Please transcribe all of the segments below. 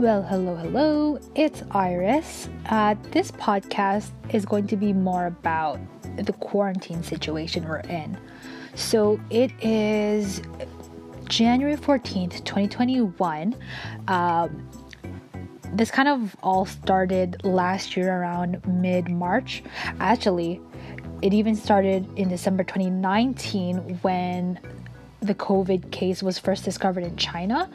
Well, hello, hello. It's Iris. Uh, this podcast is going to be more about the quarantine situation we're in. So it is January 14th, 2021. Um, this kind of all started last year around mid March. Actually, it even started in December 2019 when the COVID case was first discovered in China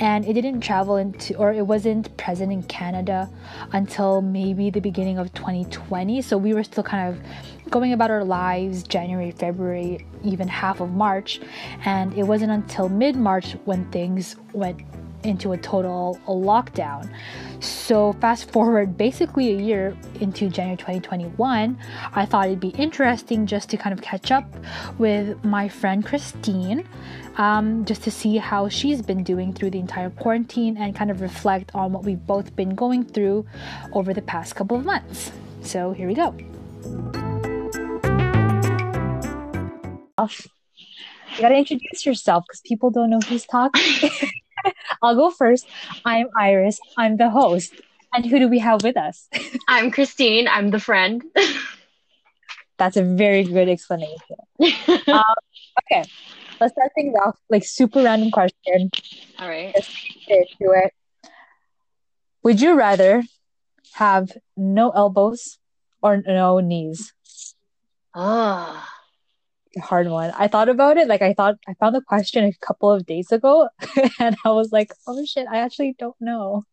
and it didn't travel into or it wasn't present in Canada until maybe the beginning of 2020 so we were still kind of going about our lives January February even half of March. And it wasn't until mid March when things went into a total lockdown. So, fast forward basically a year into January 2021, I thought it'd be interesting just to kind of catch up with my friend Christine, um, just to see how she's been doing through the entire quarantine and kind of reflect on what we've both been going through over the past couple of months. So, here we go. You gotta introduce yourself because people don't know who's talking. I'll go first. I'm Iris. I'm the host. And who do we have with us? I'm Christine. I'm the friend. That's a very good explanation. um, okay, let's start things off. Like super random question. All right. Let's get into it. Would you rather have no elbows or no knees? Ah. Hard one. I thought about it. Like I thought I found the question a couple of days ago and I was like, oh shit, I actually don't know.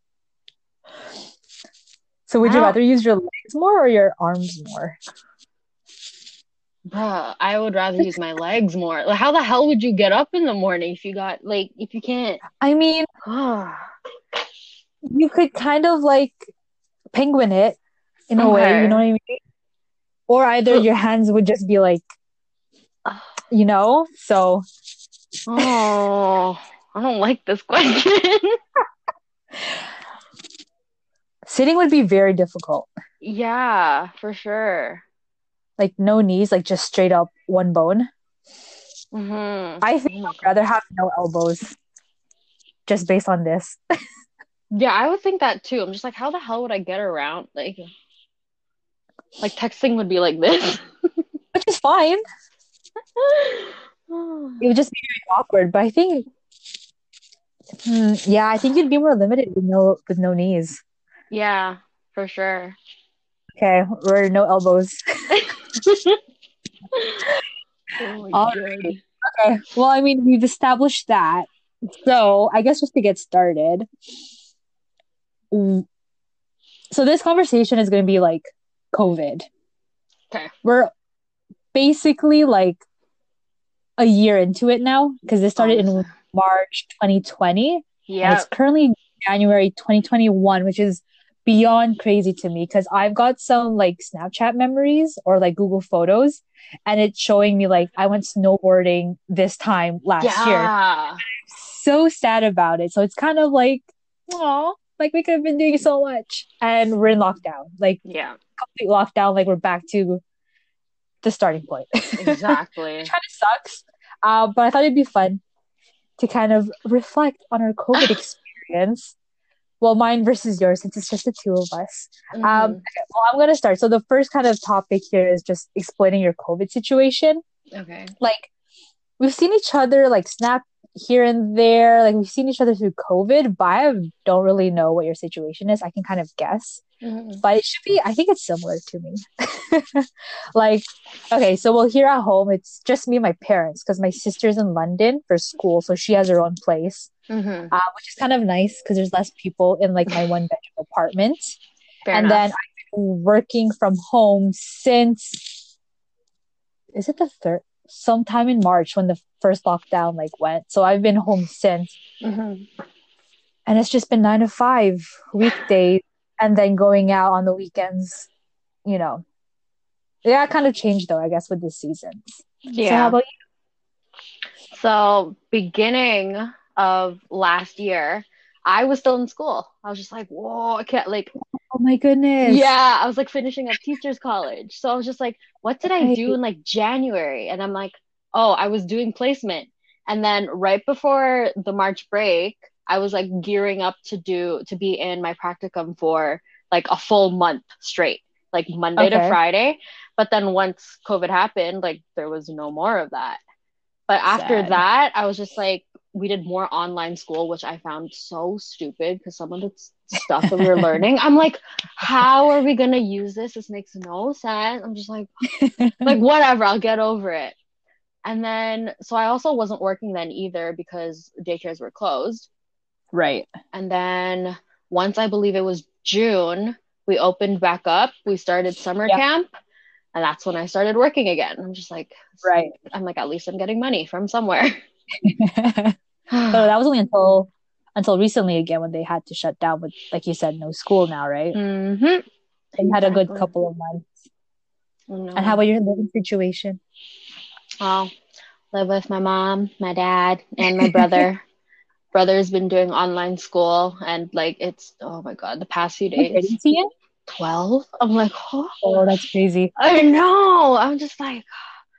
So would you rather use your legs more or your arms more? Bruh, I would rather use my legs more. Like how the hell would you get up in the morning if you got like if you can't I mean you could kind of like penguin it in a way, you know what I mean? Or either your hands would just be like you know? So Oh, I don't like this question. Sitting would be very difficult. Yeah, for sure. Like no knees, like just straight up one bone. Mm-hmm. I think I'd rather have no elbows, just based on this. yeah, I would think that too. I'm just like, how the hell would I get around? Like, like texting would be like this, which is fine. it would just be very awkward. But I think, hmm, yeah, I think you'd be more limited with no with no knees. Yeah, for sure. Okay, we're no elbows. oh Okay. Well, I mean, we've established that. So I guess just to get started. So this conversation is going to be like COVID. Okay. We're basically like a year into it now because it started in March 2020. Yeah. It's currently January 2021, which is beyond crazy to me because I've got some like Snapchat memories or like Google Photos, and it's showing me like I went snowboarding this time last yeah. year. So sad about it. So it's kind of like, oh, like we could have been doing so much, and we're in lockdown. Like, yeah, complete lockdown. Like we're back to the starting point. Exactly. kind of sucks. Uh, but I thought it'd be fun to kind of reflect on our COVID experience. Well, mine versus yours, since it's just the two of us. Um, mm-hmm. Um, okay, well, I'm going to start. So, the first kind of topic here is just explaining your COVID situation. Okay. Like, we've seen each other like snap here and there. Like, we've seen each other through COVID, but I don't really know what your situation is. I can kind of guess. Mm-hmm. But it should be, I think it's similar to me. like, okay, so well, here at home, it's just me and my parents because my sister's in London for school. So she has her own place, mm-hmm. uh, which is kind of nice because there's less people in like my one bedroom apartment. Fair and enough. then I've been working from home since, is it the third? Sometime in March when the first lockdown like went. So I've been home since. Mm-hmm. And it's just been nine to five weekdays and then going out on the weekends, you know. Yeah, kind of changed though, I guess, with the seasons. Yeah. So how about you? So beginning of last year, I was still in school. I was just like, whoa, I can't like Oh my goodness. Yeah, I was like finishing up teachers college. So I was just like, what did I do in like January? And I'm like, oh, I was doing placement. And then right before the March break, I was like gearing up to do to be in my practicum for like a full month straight, like Monday to Friday. But then once COVID happened, like there was no more of that. But after Sad. that, I was just like, we did more online school, which I found so stupid because some of the stuff that we were learning, I'm like, how are we gonna use this? This makes no sense. I'm just like, like whatever, I'll get over it. And then, so I also wasn't working then either because daycares were closed. right. And then once I believe it was June, we opened back up. We started summer Yeah. camp, and that's when I started working again. I'm just like, Right. I'm like, at least I'm getting money from somewhere. So that was only until until recently again when they had to shut down with like you said no school now right? Hmm they had a good couple of months. No. and how about your living situation? Oh, live with my mom, my dad, and my brother. Brother's been doing online school, and like it's oh my god, the past few days, is he twelve. I'm like, oh, oh that's crazy. I know. I'm just like,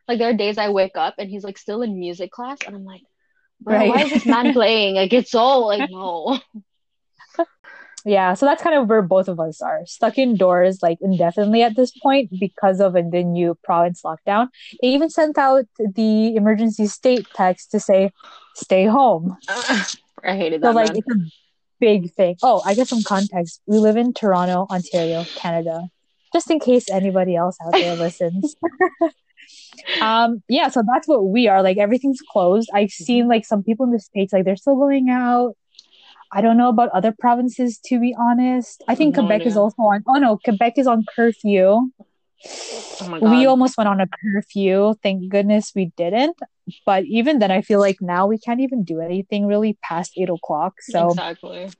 like there are days I wake up and he's like still in music class, and I'm like, Right. why is this man playing? Like it's all like no. yeah so that's kind of where both of us are stuck indoors like indefinitely at this point because of the new province lockdown they even sent out the emergency state text to say stay home I hated that. So like man. it's a big thing. Oh, I guess some context. We live in Toronto, Ontario, Canada. Just in case anybody else out there listens. um, yeah, so that's what we are. Like everything's closed. I've seen like some people in the States, like they're still going out. I don't know about other provinces to be honest. I think No Quebec is also on oh no, Quebec is on curfew. Oh We almost went on a curfew. Thank goodness we didn't. But even then I feel like now we can't even do anything really past eight o'clock. So Exactly.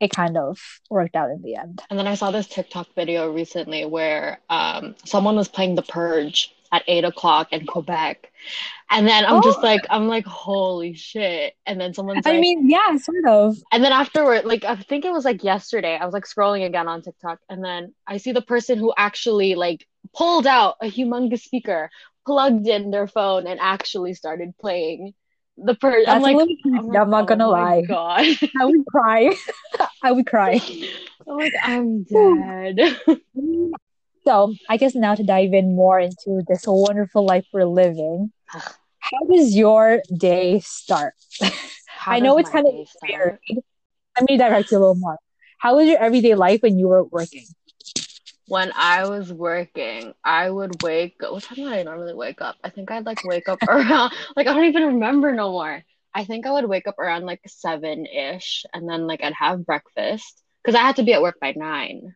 it kind of worked out in the end. And then I saw this TikTok video recently where um someone was playing The Purge at eight o'clock in Quebec. And then I'm just Oh. like, I'm like, holy shit. And then someone's I like, mean, yeah, sort of. and then afterward, like I think it was like yesterday, I was like scrolling again on TikTok, and then I see the person who actually like pulled out a humongous speaker, plugged in their phone, and actually started playing The Purge. I'm like, I'm, I'm not gonna oh lie. God. I would cry. I would cry. I'm like, I'm dead. So, I guess now to dive in more into this wonderful life we're living. How does your day start? I know it's kind of weird. Let me direct you a little more. How was your everyday life when you were working? When I was working, I would wake. up. What time did I normally wake up? I think I'd like wake up around. Like I don't even remember no more. I think I would wake up around like seven ish, and then like I'd have breakfast because I had to be at work by nine,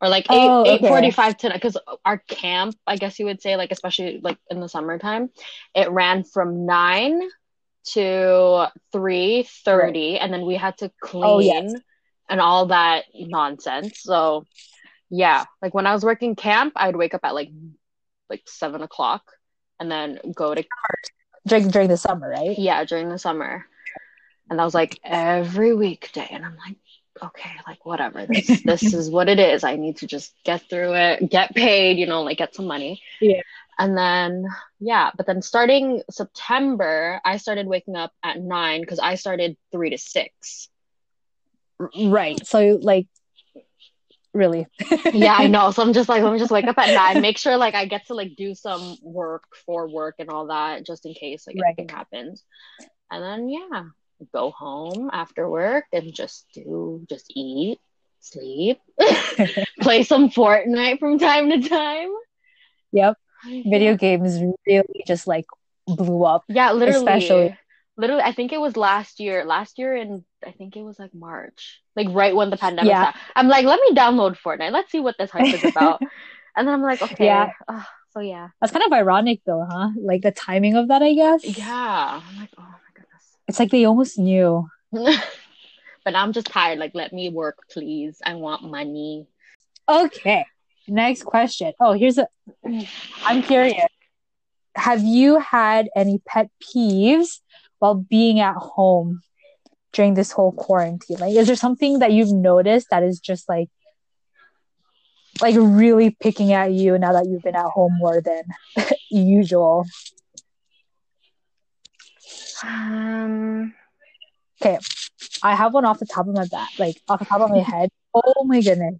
or like eight oh, okay. forty five to because our camp, I guess you would say, like especially like in the summertime, it ran from nine to three thirty, and then we had to clean Oh, yes. and all that nonsense. So yeah, like when I was working camp, I'd wake up at like like seven o'clock and then go to During during the summer, right? yeah during the summer, and that was like every weekday, and I'm like, okay, like whatever, this this is what it is. I need to just get through it, get paid, you know, like get some money. Yeah. And then yeah, but then starting September, I started waking up at nine because I started three to six. Right. So like really. yeah, I know. So I'm just like, let me just wake up at nine, make sure like I get to like do some work for work and all that, just in case like Right. anything happens. And then yeah, go home after work and just do just eat, sleep, play some Fortnite from time to time. Yep. Video games really just like blew up. Yeah, literally. especially- Literally, I think it was last year. Last year in I think it was like March, like right when the pandemic. Yeah. started. I'm like, let me download Fortnite. Let's see what this hype is about. and then I'm like, okay. Yeah. ugh, so yeah. That's kind of ironic though, huh? Like the timing of that, I guess. Yeah. I'm like, oh It's like they almost knew. but I'm just tired. Like, let me work, please. I want money. Okay. Next question. Oh, here's a I'm curious. Have you had any pet peeves while being at home during this whole quarantine? Like is there something that you've noticed that is just like like really picking at you now that you've been at home more than usual? Um, I have one off the top of my back, like off the top of my head. Oh my goodness.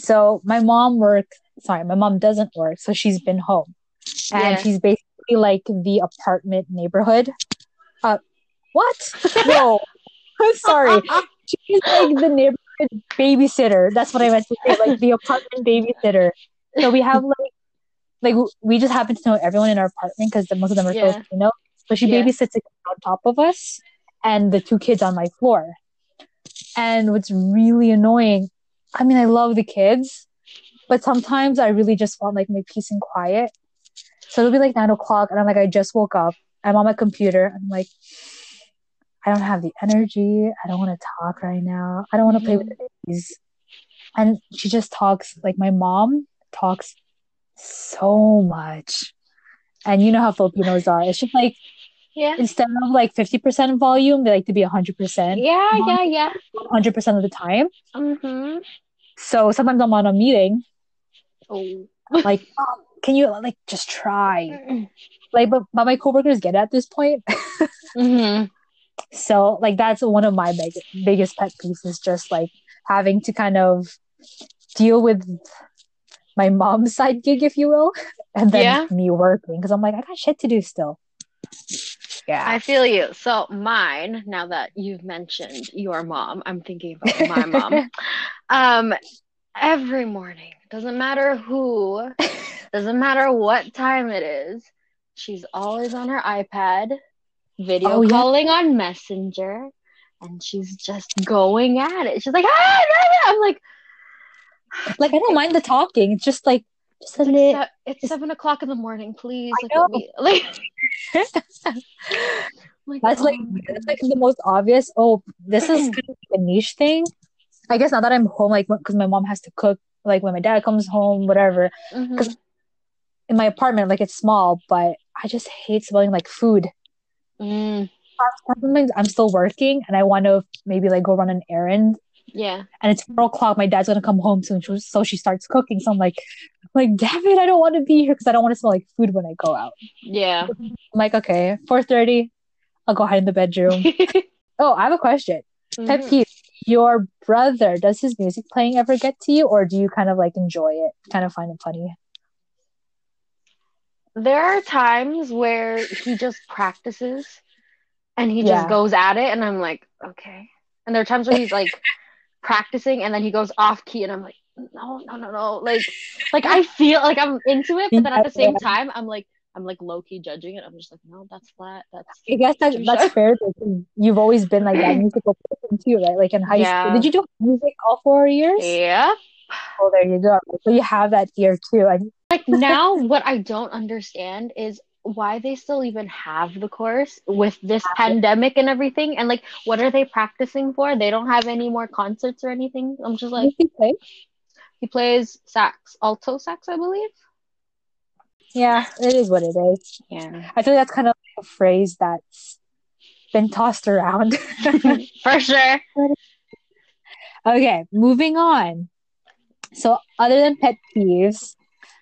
So my mom works, sorry, my mom doesn't work, so she's been home. And Yeah. she's basically like the apartment neighborhood. Uh what? No. I'm sorry. She's like the neighborhood babysitter. That's what I meant to say, like the apartment babysitter. So we have like like we just happen to know everyone in our apartment because most of them are Yeah. Filipino. So she Yeah. babysits like, on top of us and the two kids on my floor. And what's really annoying, I mean, I love the kids, but sometimes I really just want like my peace and quiet. So it'll be like nine o'clock, and I'm like, I just woke up. I'm on my computer. I'm like, I don't have the energy. I don't want to talk right now. I don't want to play with the babies. And she just talks like my mom talks so much. And you know how Filipinos are. It's just like Yeah. instead of like 50% volume, they like to be 100%, Yeah, yeah, yeah. 100% of the time. Mm-hmm. So sometimes I'm on a meeting, Oh. like, "Mom, can you like just try? Like, but, but my coworkers get it at this point. Mm-hmm. So like that's one of my big, biggest pet peeves is just like having to kind of deal with my mom's side gig, if you will, and then Yeah. me working because I'm like I got shit to do still. Yeah, I feel you. So mine, now that you've mentioned your mom, I'm thinking about my mom. Um, every morning, doesn't matter who, doesn't matter what time it is, she's always on her iPad, video Oh, yeah. calling on Messenger, and she's just going at it. She's like, ah." I'm like, like I don't mind the talking. It's just like just a it's, little. like, se- it's seven o'clock in the morning, please. I Like, know. let like, like, That's like oh. that's like the most obvious. Oh, this is kind of a niche thing. I guess now that I'm home, like because my mom has to cook, like when my dad comes home, whatever. Mhm. In my apartment, like it's small, but I just hate smelling like food. Mm, Sometimes I'm still working and I want to maybe like go run an errand, yeah. and it's four o'clock. My dad's gonna come home soon, so- so she starts cooking. So I'm like, like damn it, I don't want to be here because I don't want to smell like food when I go out. Yeah. I'm like, okay, four thirty, I'll go hide in the bedroom. oh, I have a question. Pet Mhm. peeve. Your brother, does his music playing ever get to you, or do you kind of like enjoy it, kind of find it funny? There are times where he just practices and he Yeah. just goes at it, and I'm like, okay. And there are times where he's like practicing and then he goes off key, and I'm like, no, no, no, no. Like, like I feel like I'm into it, but then at the same time, I'm like, I'm like low key judging it. I'm just like, no, that's flat. That's I guess that, that's fair. You've always been like that musical person too, right? Like in high Yeah. school. Did you do music all four years? yeah. Oh, there you go. So you have that ear too. And Like now, what I don't understand is why they still even have the course with this pandemic and everything. And like, what are they practicing for? They don't have any more concerts or anything. I'm just like, he play? he plays sax, alto sax, I believe. Yeah, it is what it is. Yeah, I feel that's kind of like a phrase that's been tossed around. for sure. Okay, moving on. So, other than pet peeves,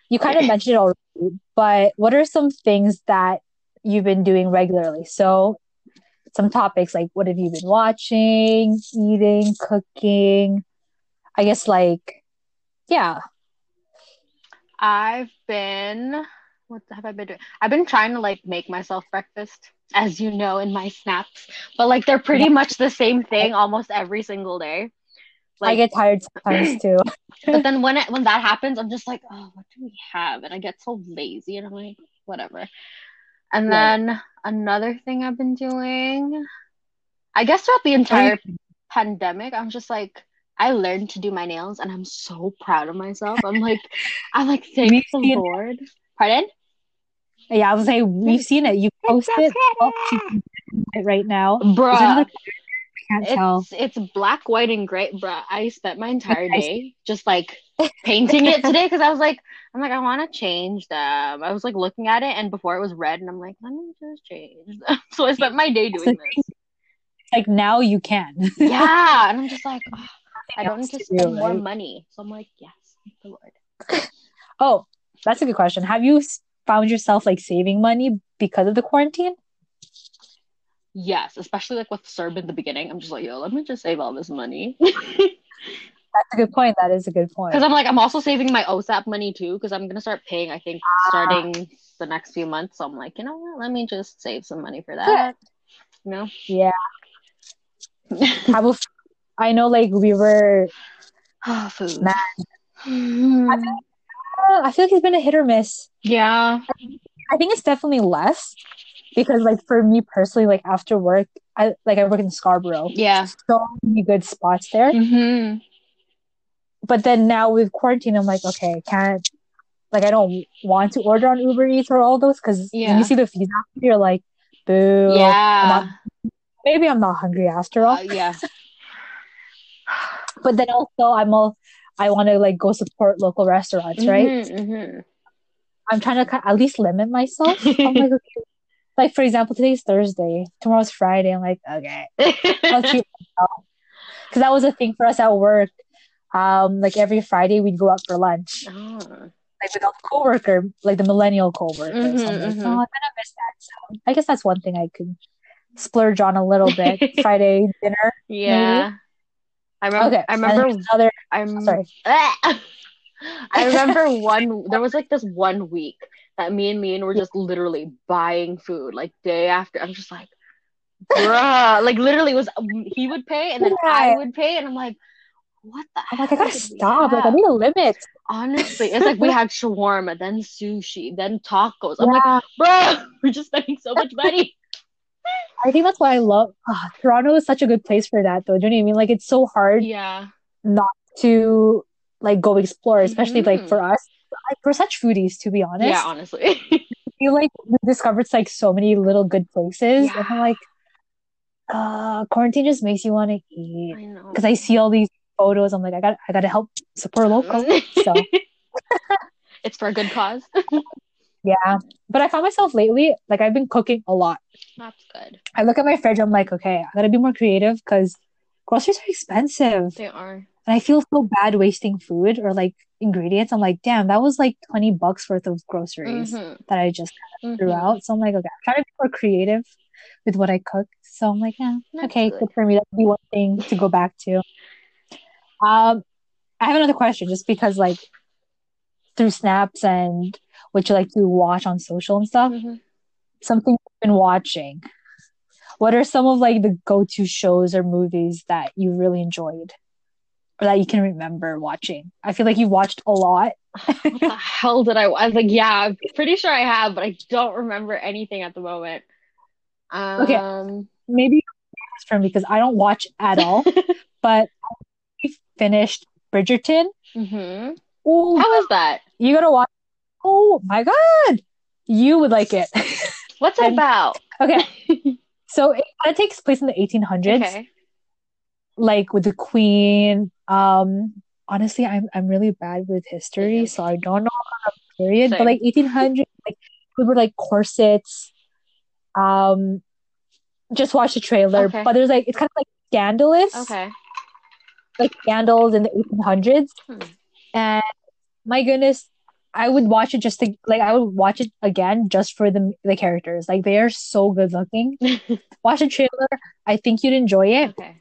you kind of mentioned it already, but what are some things that you've been doing regularly? So, some topics like what have you been watching, eating, cooking? I guess, like, yeah. I've been, what have I been doing? I've been trying to like make myself breakfast, as you know, in my snaps, but like they're pretty much the same thing almost every single day. I get tired sometimes too. But then when it when that happens, I'm just like, oh, what do we have? And I get so lazy, and I'm like, whatever. And Yeah. then another thing I've been doing, I guess throughout the entire pandemic, I'm just like, I learned to do my nails, and I'm so proud of myself. I'm like, I'm like, thank the seen it. Lord. Pardon? Yeah, I was like, we've seen it. You posted okay. she's doing it right now. Is there Bruh, another- I can't tell. it's it's black, white, and gray. Bruh, I spent my entire day just like painting it today because I was like, I'm like, I want to change them. I was like looking at it, and before it was red, and I'm like, let me just change them. So I spent my day doing this. Like now you can. Yeah, and I'm just like, oh, I don't need to do, spend more right? money. So I'm like, yes, the Lord. Oh, that's a good question. Have you found yourself like saving money because of the quarantine? Yes, especially like with CERB in the beginning. I'm just like, yo, let me just save all this money. That's a good point. That is a good point. Because I'm like, I'm also saving my OSAP money too, because I'm gonna start paying, I think, starting the next few months. So I'm like, you know what, let me just save some money for that. You know? Yeah. How about I know like we were Ah, food. Man. Hmm. uh, I feel like it's been a hit or miss. Yeah. I think it's definitely less because like for me personally, like after work, I like I work in Scarborough. Yeah. So many good spots there. hmm But then now with quarantine, I'm like, okay, I can't like I don't want to order on Uber Eats or all those because when Yeah. you see the fees after, you're like, boo. Yeah. Maybe I'm not hungry after all. Uh, yeah. But then also I'm all I want to like go support local restaurants, right? Mhm, I'm trying to at least limit myself. I'm like, okay. Like for example, today's Thursday, tomorrow's Friday. I'm like, okay, I'll treat myself because that was a thing for us at work. Um, like every Friday we'd go out for lunch, Oh. like with a coworker, like the millennial coworker. so I'm Mhm, like, mhm. oh, I'm gonna miss that. So I guess that's one thing I could splurge on a little bit. Friday dinner. Yeah. I remember. Okay, I remember. another. I'm Sorry. I remember one. There was like this one week that me and me were just literally buying food like day after. I'm just like, bruh, like literally was he would pay and then I would pay, and I'm like, what the I'm like, I gotta stop. Like I need a limit. Honestly, it's like we had shawarma, then sushi, then tacos. I'm like, Yeah, bro, we're just spending so much money. I think that's why I love. ah, Toronto is such a good place for that, though. Do you know what I mean? Like it's so hard Yeah. not to like go explore, especially like Mhm. for us. We're such foodies, to be honest. Yeah, honestly. I feel like we discovered like so many little good places, and Yeah. I'm like, uh, quarantine just makes you want to eat I know. because I see all these photos. I'm like, I got, I got to help support local. So it's for a good cause. yeah, but I found myself lately like I've been cooking a lot. That's good. I look at my fridge, I'm like, okay, I gotta be more creative because groceries are expensive. They are. And I feel so bad wasting food or like ingredients. I'm like, damn, that was like 20 bucks worth of groceries Mhm, that I just threw mhm. out. So I'm like, okay, I'm trying to be more creative with what I cook. So I'm like, yeah, That's okay, good. good for me. That'd be one thing to go back to. Um, I have another question just because like through snaps and what you like to watch on social and stuff, Mhm. something you've been watching. What are some of like the go-to shows or movies that you really enjoyed that you can remember watching? I feel like you've watched a lot. What the hell did I? I was like, yeah, I'm pretty sure I have, but I don't remember anything at the moment. Okay. Um, Maybe it's for me because I don't watch at all, but I finished Bridgerton. Mm-hmm. Oh, How is that? you gotta watch. Oh my God, you would like it. What's it about? okay, so it kind of takes place in the 1800s, Okay. like with the Queen. Um, honestly, I'm I'm really bad with history, so I don't know about the period, but like 1800s, like we were like corsets. Um, just watch the trailer, Okay. but there's like it's kind of like scandalous. Okay. like scandals in the 1800s. Hmm. And my goodness, I would watch it just to like I would watch it again just for the the characters. Like they are so good looking. Watch the trailer. I think you'd enjoy it. Okay.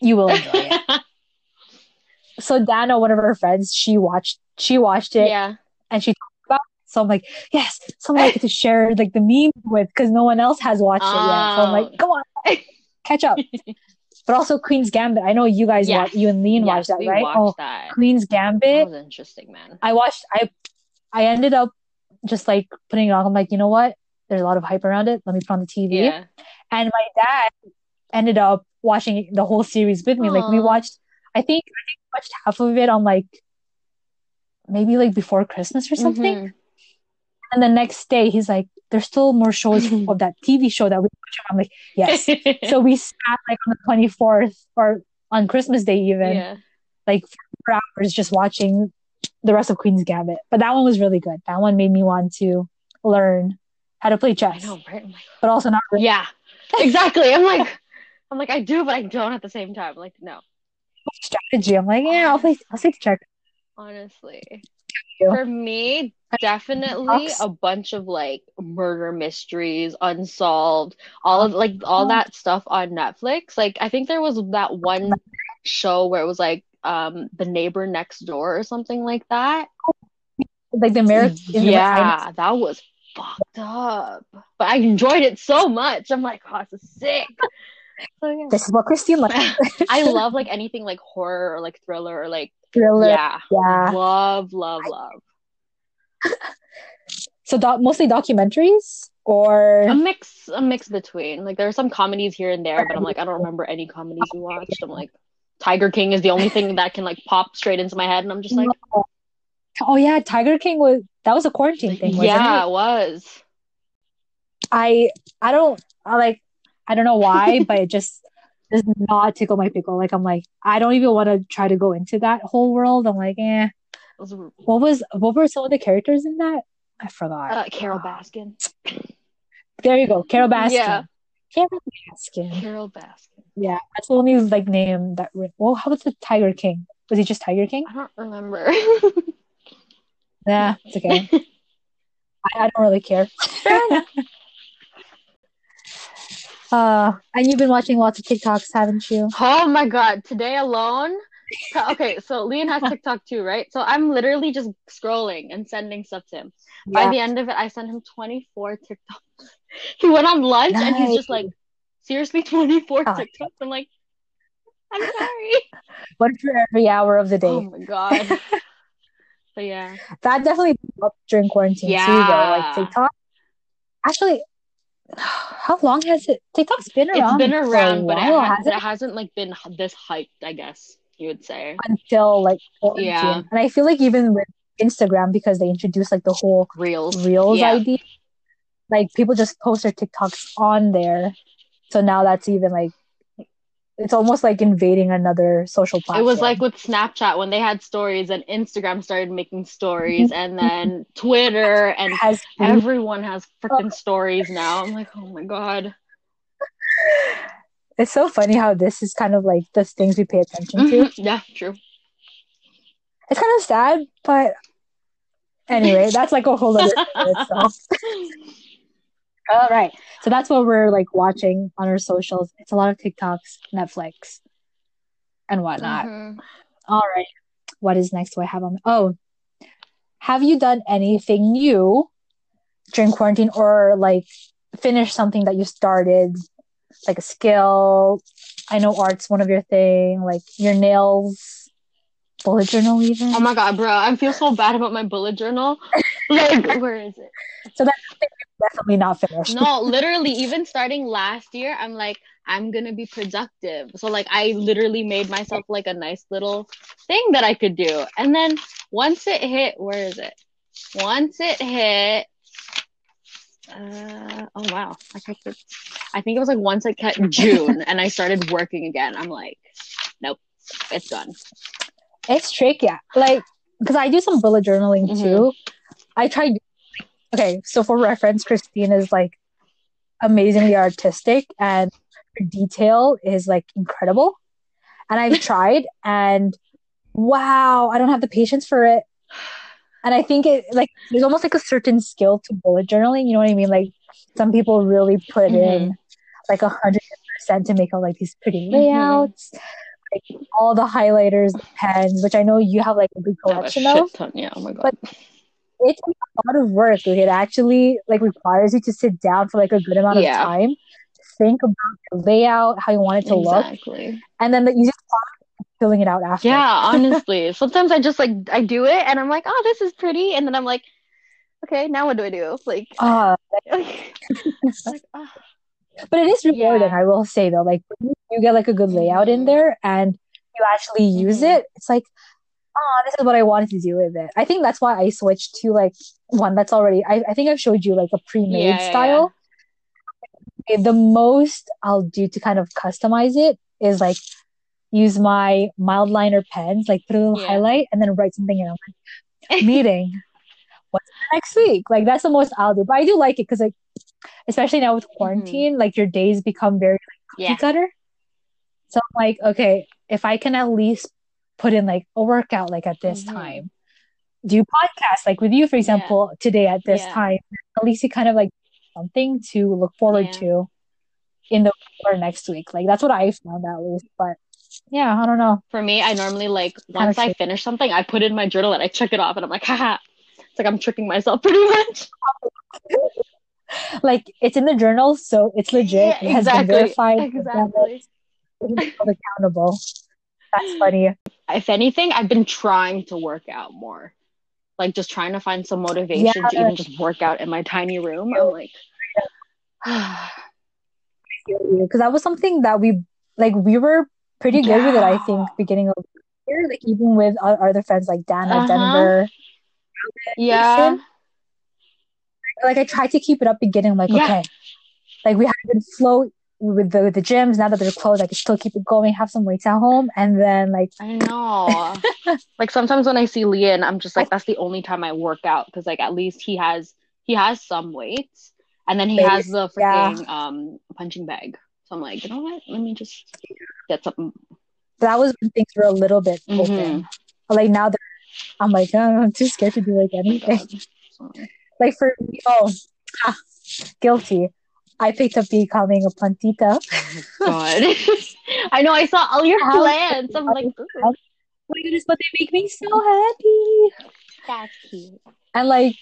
You will enjoy it. So Dana, one of her friends, she watched she watched it Yeah. and she talked about it. So I'm like, yes, someone I get to share like the meme with because no one else has watched it yet. So I'm Oh. like, come on, catch up. But also Queen's Gambit. I know you guys Yes. watch you and Leon Yes, watched that, right? watched Oh, that. Queen's Gambit. That was interesting, man. I watched I I ended up just like putting it on. I'm like, you know what? There's a lot of hype around it. Let me put on the TV. Yeah. And my dad ended up watching the whole series with me. Like we watched I think I think we watched half of it on like maybe like before Christmas or something. Mhm. And the next day he's like, There's still more shows of that TV show that we watch. I'm like, Yes. so we sat like on the twenty fourth or on Christmas Day even, yeah. like four hours just watching the rest of Queen's Gambit. But that one was really good. That one made me want to learn how to play I chess, know, right? Like, but also not really yeah. Exactly. I'm like, I'm like, I do, but I don't at the same time. Like, no. Strategy. I'm like, yeah, I'll play, I'll take check. Honestly. For me, definitely a bunch of like murder mysteries, unsolved, all of like all Oh. that stuff on Netflix. Like I think there was that one show where it was like um The Neighbor Next Door or something like that. Like the American. Yeah, that was fucked up. But I enjoyed it so much. I'm like, oh, this is sick. So oh, yeah. This is what Christine likes. I love like anything like horror or like thriller or like Thriller. yeah. Yeah. Love, love, love. So doc- mostly documentaries or A mix, a mix between. Like there are some comedies here and there, but I'm like, I don't remember any comedies we watched. I'm like, Tiger King is the only thing that can like pop straight into my head, and I'm just like, oh yeah, Tiger King was that was a quarantine thing, wasn't yeah, it? it was. I I don't I like I don't know why, but it just does not tickle my pickle. Like I'm like I don't even want to try to go into that whole world. I'm like, eh. What was what were some of the characters in that? I forgot. uh, Carole Baskin. There you go, Carole Baskin. Yeah. Carole Baskin. Carole Baskin. Yeah, that's the only like name that. Well, how was the Tiger King? Was he just Tiger King? I don't remember. Nah, it's okay. I, I don't really care. Uh, and you've been watching lots of TikToks, haven't you? Oh my God, today alone. So- okay, so Leon has TikTok too, right? So I'm literally just scrolling and sending stuff to him. By the end of it, I sent him 24 TikToks. He went on lunch and he's just like, seriously, 24 Oh. TikToks? I'm like, I'm sorry. One for every hour of the day. Oh my God. But yeah. That definitely up during quarantine too, though. Like TikTok. Actually, how long has it? TikTok's been around. been for a around, but it, while, ha- hasn't it hasn't like been this hyped, I guess you would say. until like. Yeah. And I feel like even with Instagram, because they introduced like the whole Reels. Reels Yeah. ID, like people just post their TikToks on there. So now that's even like it's almost like invading another social platform. It was like with Snapchat when they had stories and Instagram started making stories and then Twitter and has everyone has freaking stories now. I'm like, oh my God. it's so funny how this is kind of like the things we pay attention to. Mhm. Yeah, true. It's kind of sad, but anyway, that's like a whole other itself. All right. So that's what we're like watching on our socials. It's a lot of TikToks, Netflix, and whatnot. Mhm. All right. What is next? Do I have on? Oh, have you done anything new during quarantine or like finished something that you started, like a skill? I know art's one of your thing, like your nails, bullet journal, even. Oh my God, bro. I feel so bad about my bullet journal. Like, where is it? Definitely not finished. No, literally, even starting last year, I'm like, I'm gonna be productive. So like I literally made myself like a nice little thing that I could do. And then once it hit, where is it? Once it hit, uh, oh wow, I kept it. I think it was like once i cut June and I started working again. I'm like, nope, it's done. It's tricky. Like, because I do some bullet journaling Mhm. too. I tried. Okay, so for reference, Christine is like amazingly artistic and her detail is like incredible. And I've tried, and wow, I don't have the patience for it. And I think it like there's almost like a certain skill to bullet journaling. You know what I mean? Like some people really put in like a hundred percent to make out like these pretty Mhm. layouts, like all the highlighters, the pens, which I know you have like a good I have a collection shit of. ton. Yeah. Oh my god. But it's a lot of work. Like it actually like requires you to sit down for like a good amount Yeah. of time to think about your layout, how you want it to look, and then you just filling it out after. Yeah, honestly. Sometimes I just like I do it and I'm like, oh, this is pretty, and then I'm like, okay, now what do I do? Like, Uh, like, ah. but it is rewarding, Yeah. I will say though. Like you get like a good layout in Mhm. there and you actually use Mhm. it, it's like, oh, this is what I wanted to do with it. I think that's why I switched to like one that's already. I, I think I've showed you like a pre-made Yeah, yeah, style. Okay, The most I'll do to kind of customize it is like use my Mildliner pens, like put a little Yeah. highlight and then write something in. Like, meeting. What's next week? Like that's the most I'll do. But I do like it because like especially now with mm-hmm. quarantine, like your days become very cookie Yeah. cutter. So I'm like, okay, if I can at least put in like a workout like at this Mhm. time, do podcasts like with you, for example, today at this Yeah. time. At least you kind of like something to look forward Yeah. to in the or next week. Like that's what I found at least. But yeah, I don't know. For me, I normally like once I finish something, I put it in my journal and I check it off, and I'm like, haha. It's like I'm tricking myself pretty much. Like it's in the journal, so it's legit. Yeah, it has exactly. been verified. Exactly. Accountable. That's funny. If anything, I've been trying to work out more. Like just trying to find some motivation to even just work out in my tiny room. I'm like, because that was something that we like we were pretty good with it i think beginning of year like even with our other friends like dana Uh-huh. denver yeah, like i tried to keep it up beginning like Yeah. okay like we had a good flow with the with the gyms now that they're closed i can still keep it going have some weights at home and then like I know. like sometimes when I see Leon, I'm just like, that's the only time I work out because like at least he has he has some weights, and then he has the yeah. freaking um punching bag. So I'm like, you know what? Let me just get something. that was when things were a little bit Mhm. open But, like now that i'm like oh, i'm too scared to do like Oh anything. So- like for me oh ah, guilty i picked up becoming a plantita God. I know I saw all your How- plans. I'm like, oh my goodness but they make me so happy that's cute. And like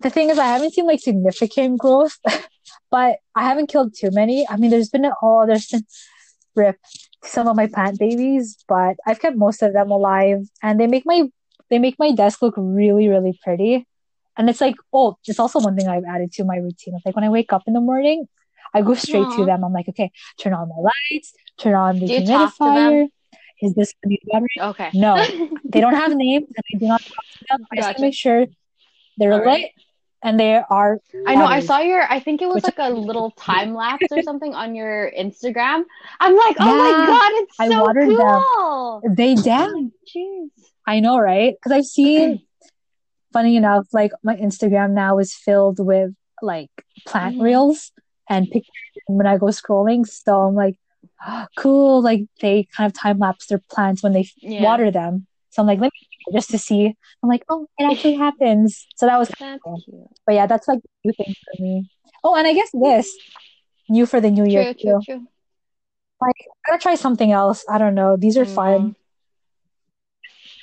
the thing is I haven't seen like significant growth, but I haven't killed too many. I mean there's been a oh there's been rip some of my plant babies, but I've kept most of them alive and they make my they make my desk look really, really pretty. And it's like, oh, it's also one thing I've added to my routine. It's like when I wake up in the morning, I go straight Aw. to them. I'm like, okay, turn on the lights, turn on the Do you talk to them? humidifier. Is this gonna be water? Okay. No. They don't have names and I do not talk to them. I just make sure they're All right. lit and they are I know. I saw your. I think it was like a little time lapse or something on your Instagram. I'm like, oh my god, it's I so watered them. cool. They dance. Jeez. I know, right? Because I've seen funny enough, like my Instagram now is filled with like plant Mhm. reels and pictures when I go scrolling. So I'm like, cool. Like they kind of time lapse their plants when they Yeah. water them. So I'm like, let me just to see. I'm like, oh, it actually happens. So that was cool. But yeah, that's like new thing for me. Oh, and I guess this new for the new year True, too. true, true. Like, I'm gonna try something else. I don't know. These are I fun.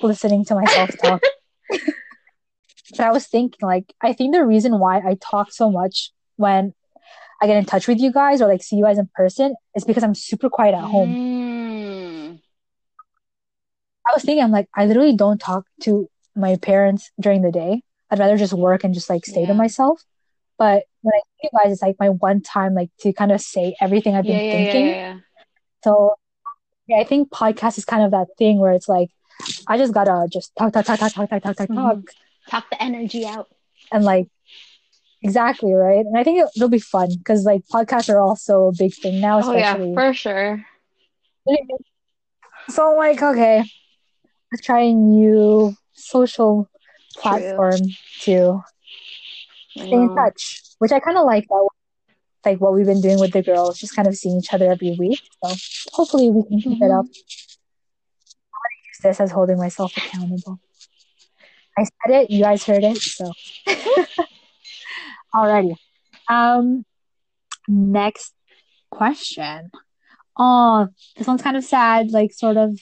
Listening to myself talk. but I was thinking, like, I think the reason why I talk so much when I get in touch with you guys or like see you guys in person is because I'm super quiet at home. Mm. I was thinking, I'm like, I literally don't talk to my parents during the day. I'd rather just work and just like stay to myself. But when I see you guys, it's like my one time, like to kind of say everything I've been yeah, yeah, thinking. yeah, yeah. So yeah, I think podcast is kind of that thing where it's like I just gotta just talk, talk, talk, talk, talk, talk, talk, talk, talk, Mhm. Talk the energy out. and like exactly right. And I think it, it'll be fun because like podcasts are also a big thing now, Oh yeah, for sure. So I'm like, okay, let's try a new social platform to stay in touch, which I kind of like that. Like what we've been doing with the girls, just kind of seeing each other every week. So hopefully we can keep it Mhm. up. I use this as holding myself accountable. I said it, you guys heard it, so alrighty. Um next question. Oh, this one's kind of sad, like sort of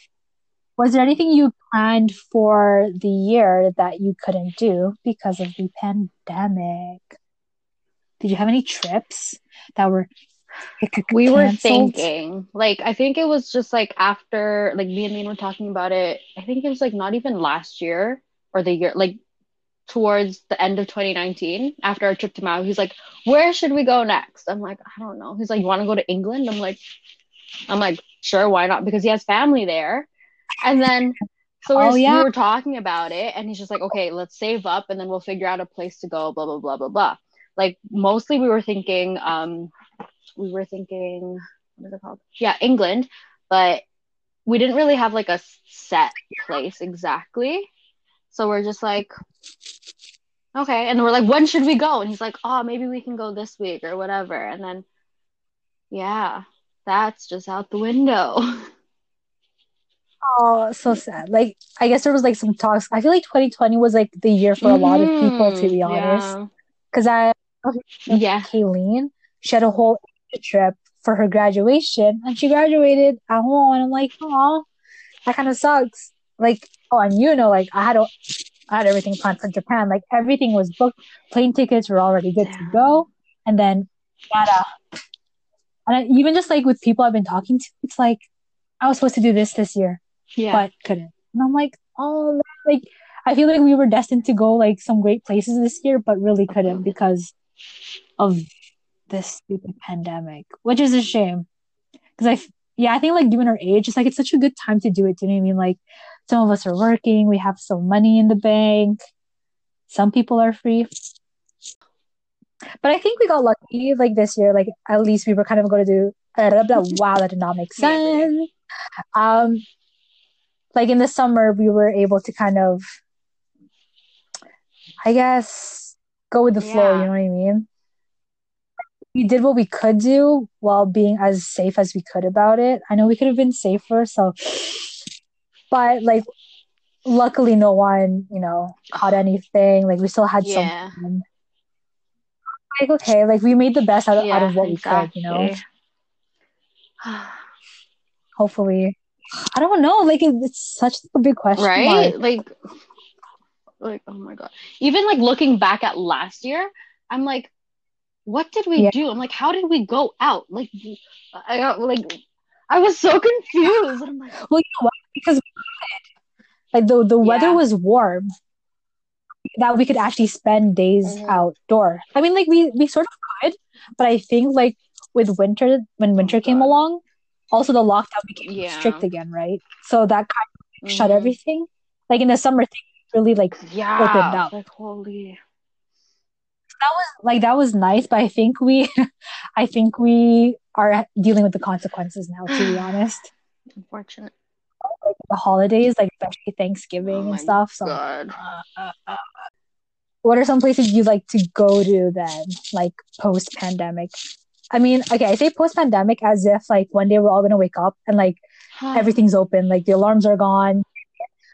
was there anything you planned for the year that you couldn't do because of the pandemic? Did you have any trips that were We were thinking, like, I think it was just like after, like, me and Mean were talking about it. I think it was like not even last year or the year, like, towards the end of 2019, after our trip to Maui. He's like, "Where should we go next?" I'm like, "I don't know." He's like, "You want to go to England?" I'm like, "I'm like, sure, why not?" Because he has family there. And then, so we're, Oh, yeah. we were talking about it, and he's just like, "Okay, let's save up, and then we'll figure out a place to go." Blah blah blah blah blah. Like mostly, we were thinking, um, we were thinking, what is it called? Yeah, England, but we didn't really have like a set place exactly. So we're just like, okay. And we're like, when should we go? And he's like, oh, maybe we can go this week or whatever. And then, yeah, that's just out the window. Oh, so sad. Like I guess there was like some talks. I feel like 2020 was like the year for a lot of people, to be Mhm, honest. yeah. Because I, Yeah. Kayleen, she had a whole trip for her graduation, and she graduated at home. And I'm like, oh, that kind of sucks. Like, oh, and you know, like I had a, I had everything planned for Japan. Like everything was booked. Plane tickets were already good to go, and then nada. And I, even just like with people I've been talking to, it's like I was supposed to do this this year Yeah. but couldn't. And I'm like, oh, like I feel like we were destined to go like some great places this year, but really couldn't because of this stupid pandemic, which is a shame. Because I, yeah, I think like given our age, it's like it's such a good time to do it. Do you know what I mean? Like some of us are working, we have some money in the bank, some people are free. But I think we got lucky like this year. Like at least we were kind of going to do. wow, that did not make sense. Um, like in the summer, we were able to kind of, I guess, go with the flow. You know what I mean? We did what we could do while being as safe as we could about it. I know we could have been safer, so, but like, luckily, no one, you know, caught anything. Like we still had some Yeah. fun. Like okay, like we made the best out of, out of what we could. You know, hopefully. I don't know. Like it- it's such a big question. right mark. like like oh my god even like looking back at last year i'm like what did we Yeah. do i'm like how did we go out like i got like i was so confused i'm like Well, you know what? Because like the the weather Yeah. was warm, that we could actually spend days Mhm. outdoor. I mean, like we we sort of could, but I think like with winter, when winter came God. along, also the lockdown became Yeah. strict again, right? So that kind of shut Mhm. everything. Like in the summer, things really like yeah opened up. like holy was like that was nice, but I think we, I think we are dealing with the consequences now. To be honest, unfortunate the holidays, like especially oh Thanksgiving my and stuff. So. god uh, uh, uh. what are some places you'd like to go to then like post pandemic i mean okay i say post pandemic as if like one day we're all going to wake up and like everything's open like the alarms are gone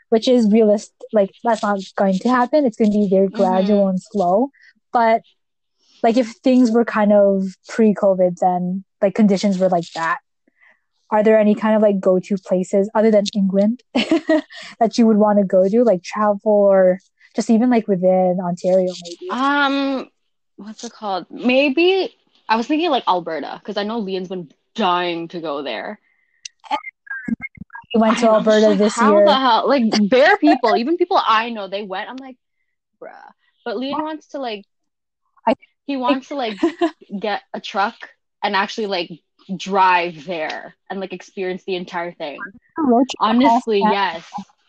which is realist like that's not going to happen it's going to be very gradual mm-hmm. and slow but like if things were kind of pre-covid then like conditions were like that. Are there any kind of like go-to places other than england that you would want to go to like travel or just even like within ontario maybe? Um what's it called? Maybe i was thinking like alberta because i know leon's been dying to go there. We went to alberta like, this how year. the hell like bare people even people i know they went. I'm like bruh. But leon wants to like he wants to like get a truck and actually like drive there and like experience the entire thing honestly Yeah. yes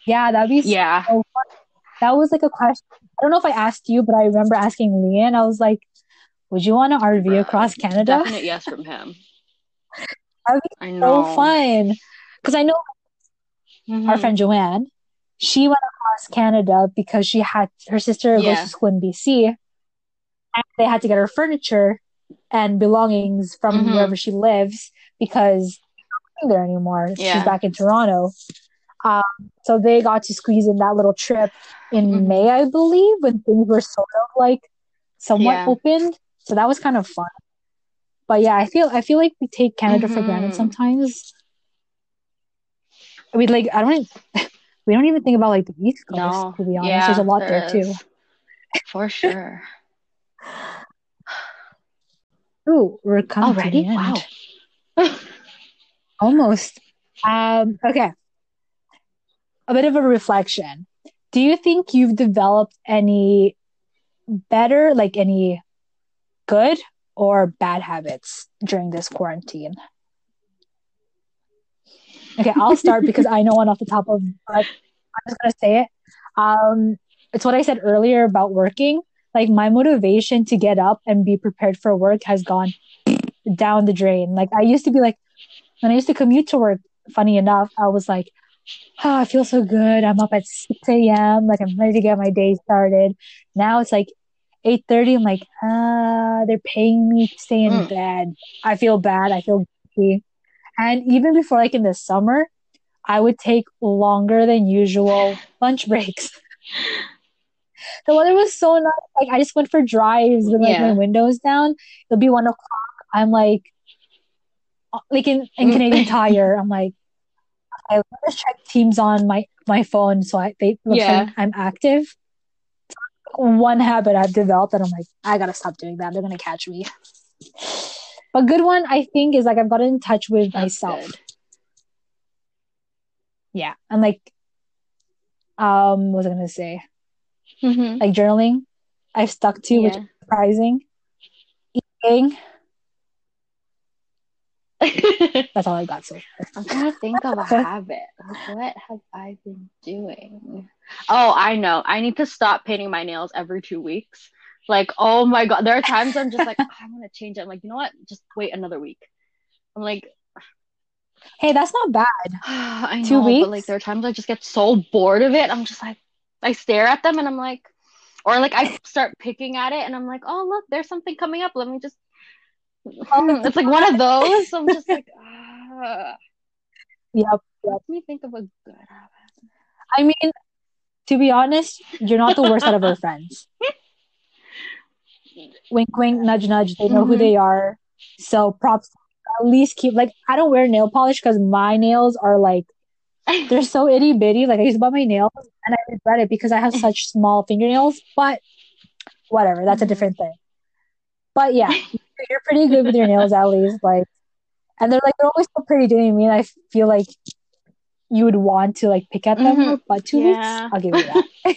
yeah that'd be yeah so fun. that was like a question i don't know if i asked you but i remember asking leon i was like would you want to rv Bruh, across canada definite yes from him That'd i so know fun because i know our Mhm. friend Joanne, she went across Canada because she had her sister goes Yeah. to school in BC, and they had to get her furniture and belongings from Mhm. wherever she lives because she's not living there anymore. Yeah. She's back in Toronto. Um, so they got to squeeze in that little trip in Mhm. May, I believe, when things were sort of like somewhat Yeah. opened. So that was kind of fun. But yeah, I feel I feel like we take Canada for granted Mhm. sometimes. We like I don't even, we don't even think about like the East Coast no to be honest. yeah There's a lot there, too. for sure Ooh, we're coming to already the end. wow Almost. Um, okay. A bit of a reflection. Do you think you've developed any better, like any good or bad habits during this quarantine? Okay, I'll start because I know one off the top of but I'm just gonna say it. Um, it's what I said earlier about working. Like my motivation to get up and be prepared for work has gone down the drain. Like I used to be like when I used to commute to work, funny enough, I was like, oh, I feel so good. I'm up at 6 a.m. Like I'm ready to get my day started. Now it's like 8.30. I'm like, ah, they're paying me to stay in Mm. bed. I feel bad. I feel guilty. And even before like in the summer, I would take longer than usual lunch breaks. the weather was so nice. Like I just went for drives with like Yeah. my windows down. It'll be one o'clock. I'm like, uh, like in, in Canadian Tire. I'm like, I let me check Teams on my my phone so I they looks Yeah. like I'm active. One habit I've developed that I'm like, I gotta stop doing that. They're gonna catch me. A good one I think is like I've gotten in touch with That's myself. good. Yeah, and like, um, what was I gonna say? Mhm. Like journaling, I've stuck to, which is surprising. Eating, that's all I got so far. I'm trying to think of a habit. Like, what have I been doing? Oh, I know. I need to stop painting my nails every two weeks. Like, oh my God. There are times I'm just like, "Oh, I want to change it. I'm like, you know what? Just wait another week. I'm like, Hey, that's not bad. I know, Two but like there are times I just get so bored of it. I'm just like, I stare at them and I'm like, or like I start picking at it and I'm like, oh look, there's something coming up. Let me just. Oh, it's like one of those. I'm just like, ah. Yep. Let me think of a good habit. I mean, to be honest, you're not the worst out of our friends. Wink, wink, nudge, nudge. They know who Mhm. they are. So props. At least keep like I don't wear nail polish because my nails are like they're so itty bitty. Like I used to buy my nails and I regret it because I have such small fingernails. But whatever, that's a different thing. But yeah, you're pretty good with your nails at least. Like, and they're like they're always so pretty. Do you know I mean? I feel like you would want to like pick at them Mhm. But two Yeah. weeks, I'll give you that.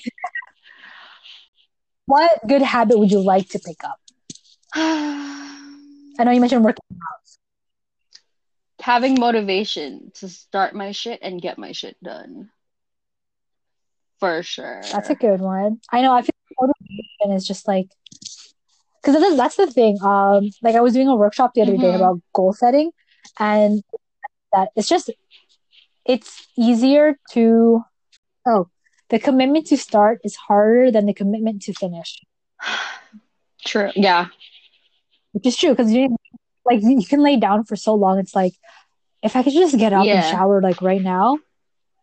what good habit would you like to pick up? I know you mentioned working. Having motivation to start my shit and get my shit done. For sure. That's a good one. I know. I feel like motivation is just like because that's, that's the thing. Um, like I was doing a workshop the other day Mhm. about goal setting, and that it's just it's easier to oh the commitment to start is harder than the commitment to finish, True. Yeah. which is true because you like you can lay down for so long. It's like if I could just get up and shower like right now,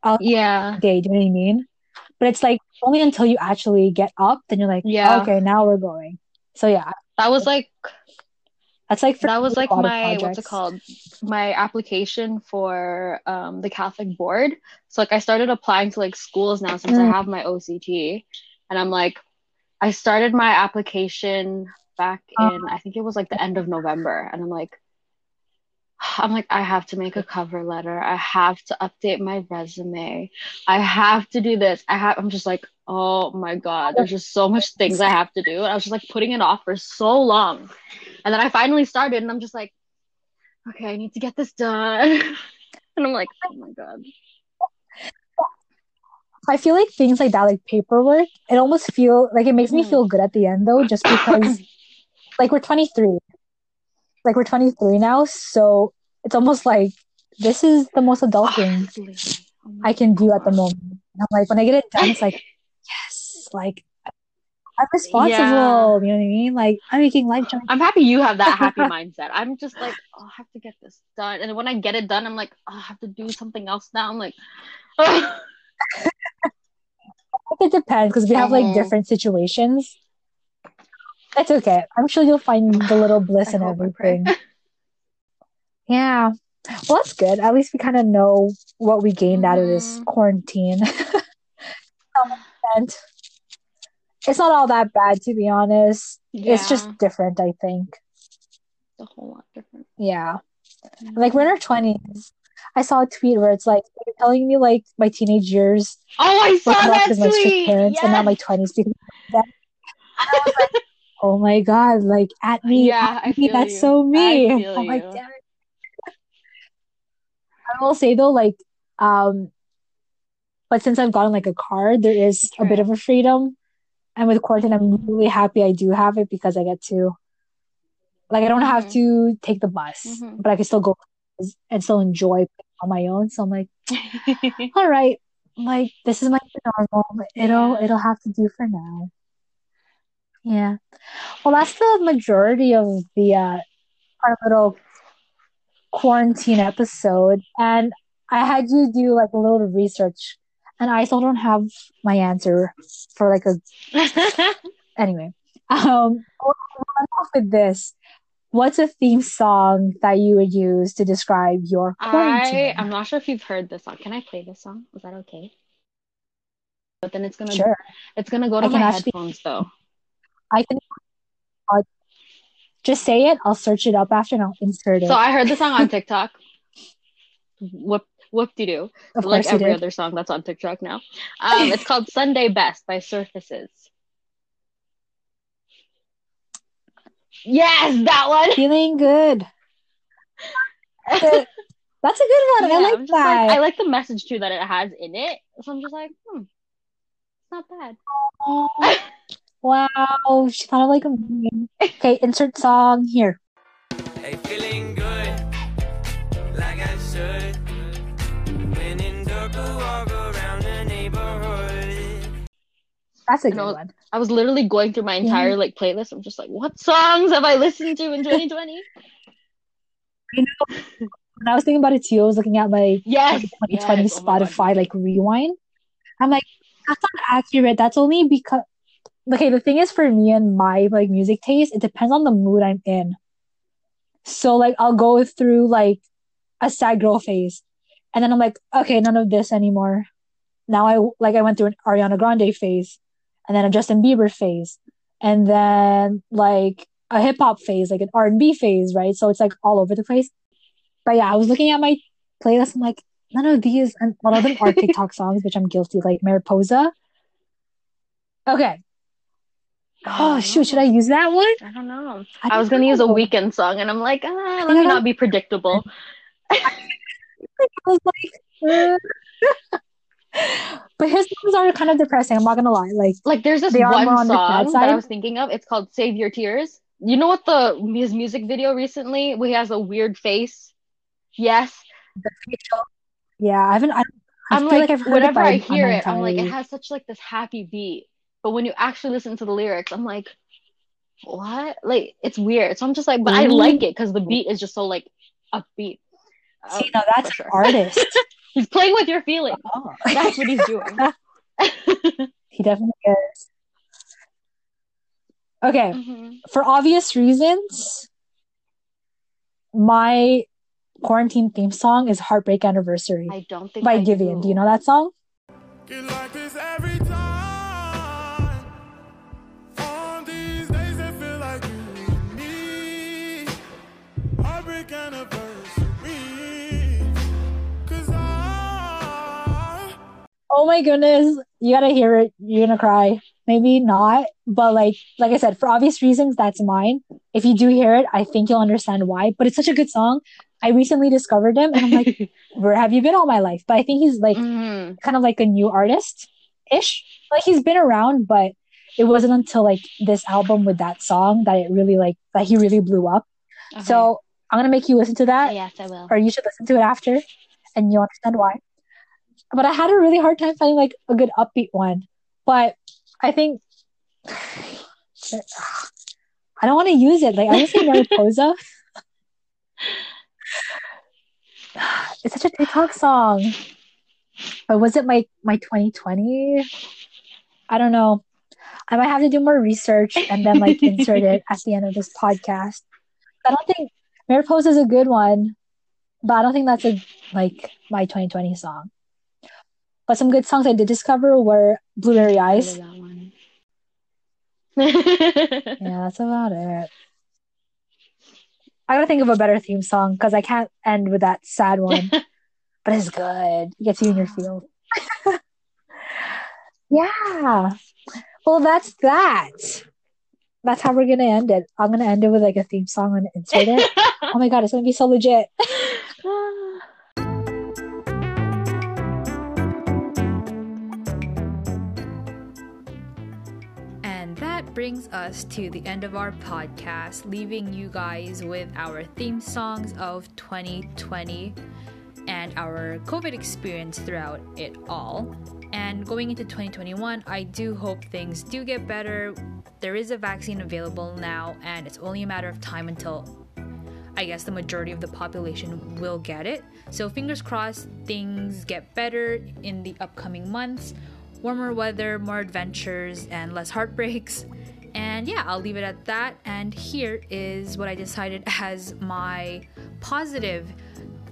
I'll Yeah. day. Do you know what I mean? But it's like only until you actually get up, then you're like, Yeah. okay, now we're going. So yeah, That was like that's like for that was like a lot of my what's it called? My application for um the Catholic board. So like I started applying to like schools now since I Mm. have my OCT. And I'm like I started my application back in I think it was like the end of November and I'm like I'm like I have to make a cover letter. I have to update my resume. I have to do this. I have I'm just like oh my god there's just so much things I have to do. And I was just like putting it off for so long. And then I finally started and I'm just like okay, I need to get this done. and I'm like oh my god. I feel like things like that, like paperwork, it almost feel like it makes me Mhm. feel good at the end though, just because like we're 23, like we're 23 now, so it's almost like this is the most adult thing Oh I can do at the moment. And I'm like, when I get it done, it's like, yes, like I'm responsible. Yeah. You know what I mean? Like I'm making life choices. I'm happy you have that happy mindset. I'm just like, oh, I have to get this done. And when I get it done, I'm like, oh, I have to do something else now. I'm like, oh. It depends because we have like different situations. It's okay. I'm sure you'll find the little bliss in hope, I pray. everything. Yeah. Well, that's good. At least we kind of know what we gained out of this Mhm. quarantine. and it's not all that bad, to be honest. It's just different, I think. It's a whole lot different. Yeah. Like we're in our 20s. I saw a tweet where it's like, telling me like my teenage years Oh, I saw that because my strict tweet. parents and not my 20s because of that. And I was like, oh my God, like at me, Yeah, I at me, that's you. so me. I feel I'm like, damn it. I will say though, like, um, but since I've gotten like a card, there is a bit of a freedom. And with quarantine, I'm really happy I do have it because I get to, like, I don't have Mhm. to take the bus, Mhm. but I can still go and still enjoy on my own. So I'm like, all right, like this is my normal. It'll Yeah. it'll have to do for now. Yeah. Well, that's the majority of the uh our little quarantine episode, and I had to do like a little research, and I still don't have my answer for like a anyway. Um, off with this. What's a theme song that you would use to describe your I quarantine? I'm not sure if you've heard this song. Can I play this song? Is that okay? But then it's gonna Sure, it's gonna go to I my headphones though. I can uh, just say it. I'll search it up after and I'll insert it. So. I heard the song on TikTok. Whoop whoop de doo. Like every did. other song that's on TikTok now. Um, it's called Sunday Best by Surfaces. Yes, that one. Feeling good. That's a, that's a good one. I Yeah, like I'm just like I like the message too that it has in it. So I'm just like, hmm, it's not bad. Wow, she sounded like a meme. Okay, insert song here. Hey, feeling good, like I should. When in Durga, walk around the neighborhood. That's a I good know one. I was literally going through my entire like playlist. I'm just like, what songs have I listened to in 2020? you know. When I was thinking about it too, I was looking at my Yes, 2020 yes. Oh my Spotify like rewind. I'm like, that's not accurate. That's only because okay, the thing is for me and my like music taste, it depends on the mood I'm in. So like I'll go through like a sad girl phase. And then I'm like, okay, none of this anymore. Now I like I went through an Ariana Grande phase and then a Justin Bieber phase and then like a hip hop phase, like an R&B phase, right? So it's like all over the place. But yeah, I was looking at my playlist. I'm like, none of these, and a lot of them are TikTok songs, which I'm guilty, like Mariposa. Okay. Oh shoot, should I use that one? I don't know. I I was gonna use a Weeknd song, and I'm like, ah, let think me not be predictable. I was like, uh. but his songs are kind of depressing. I'm not gonna lie. Like Like, there's this they are one on the sad song that I was thinking of. It's called "Save Your Tears." You know what the his music video recently where he has a weird face? Yes. The facial. Yeah, I haven't. I, I I'm feel like, like I've heard whenever but I I'm, I'm hear it, I'm like, it has such like this happy beat. But when you actually listen to the lyrics, I'm like, what? Like, it's weird. So I'm just like, but I like it because the beat is just so like upbeat. Uh, See, now that's for an sure. artist. He's playing with your feelings. Oh. That's what he's doing. He definitely is. Okay, Mhm. for obvious reasons, my quarantine theme song is Heartbreak Anniversary I don't think by I Giveon. Do you know that song? Oh my goodness, you gotta hear it. You're gonna cry. Maybe not, but like like I said, for obvious reasons, that's mine. If you do hear it, I think you'll understand why. But it's such a good song. I recently discovered him, and I'm like, where have you been all my life? But I think he's like Mhm. kind of like a new artist ish. Like he's been around, but it wasn't until like this album with that song that it really like that he really blew up. Okay. So I'm gonna make you listen to that, yes, I will. or you should listen to it after, and you'll understand why. But I had a really hard time finding like a good upbeat one. But I think I don't want to use it. Like I would say Mariposa. It's such a TikTok song. But was it my my 2020? I don't know. I might have to do more research and then like insert it at the end of this podcast. I don't think Mariposa is a good one, but I don't think that's a like my 2020 song. But some good songs I did discover were Blueberry Eyes. that. Yeah, that's about it. I gotta think of a better theme song because I can't end with that sad one. but it's good. It gets you in your field. yeah. Well, that's that. That's how we're gonna end it. I'm gonna end it with like a theme song and insert it. oh my god, it's gonna be so legit. Brings us to the end of our podcast, leaving you guys with our theme songs of 2020 and our COVID experience throughout it all. And going into 2021, I do hope things do get better. There is a vaccine available now, and it's only a matter of time until I guess the majority of the population will get it. So fingers crossed things get better in the upcoming months. Warmer weather, more adventures, and less heartbreaks. And yeah, I'll leave it at that. And here is what I decided as my positive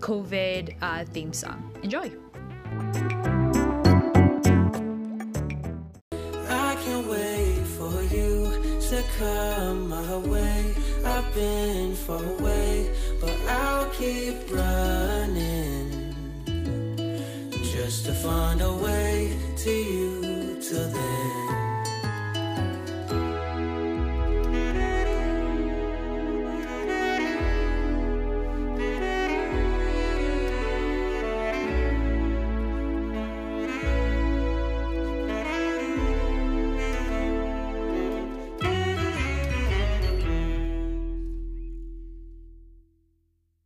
COVID uh, theme song. Enjoy. I can't wait for you to come my way. I've been far away, but I'll keep running just to find a way to